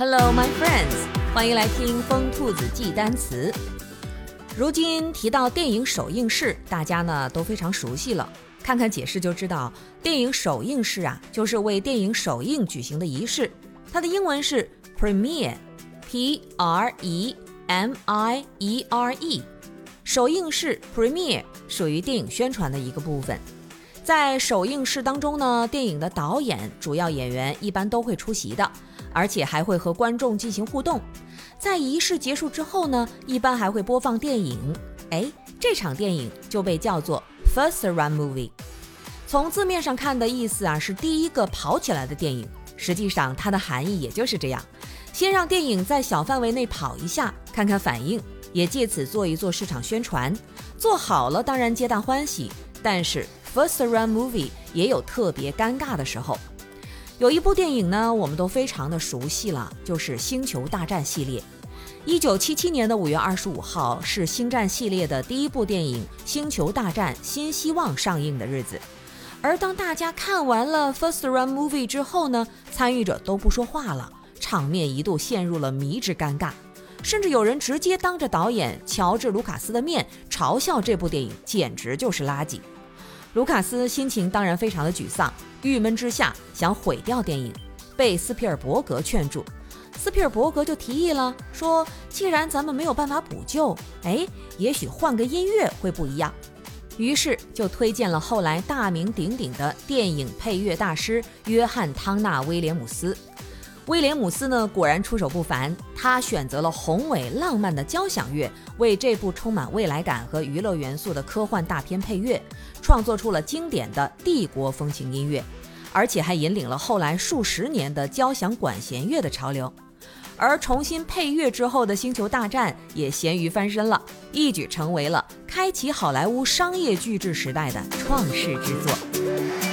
Hello, my friends，欢迎来听疯兔子记单词。如今提到电影首映式，大家呢都非常熟悉了。看看解释就知道，电影首映式啊，就是为电影首映举行的仪式。它的英文是 premiere，p r e m i e r e。首映式 premiere 属于电影宣传的一个部分。在首映式当中呢，电影的导演、主要演员一般都会出席的。而且还会和观众进行互动，在仪式结束之后呢，一般还会播放电影。哎，这场电影就被叫做 first run movie。从字面上看的意思啊，是第一个跑起来的电影。实际上它的含义也就是这样：先让电影在小范围内跑一下，看看反应，也借此做一做市场宣传。做好了当然皆大欢喜，但是 first run movie 也有特别尴尬的时候。有一部电影呢，我们都非常的熟悉了，就是《星球大战》系列。一九七七年的五月二十五号是《星战》系列的第一部电影《星球大战：新希望》上映的日子。而当大家看完了 First Run Movie 之后呢，参与者都不说话了，场面一度陷入了迷之尴尬，甚至有人直接当着导演乔治·卢卡斯的面嘲笑这部电影简直就是垃圾。卢卡斯心情当然非常的沮丧。郁闷之下，想毁掉电影，被斯皮尔伯格劝住。斯皮尔伯格就提议了，说：“既然咱们没有办法补救，哎，也许换个音乐会不一样。”于是就推荐了后来大名鼎鼎的电影配乐大师约翰·汤纳·威廉姆斯。威廉姆斯呢，果然出手不凡，他选择了宏伟浪漫的交响乐，为这部充满未来感和娱乐元素的科幻大片配乐，创作出了经典的帝国风情音乐，而且还引领了后来数十年的交响管弦乐的潮流。而重新配乐之后的《星球大战》也咸鱼翻身了，一举成为了开启好莱坞商业巨制时代的创世之作。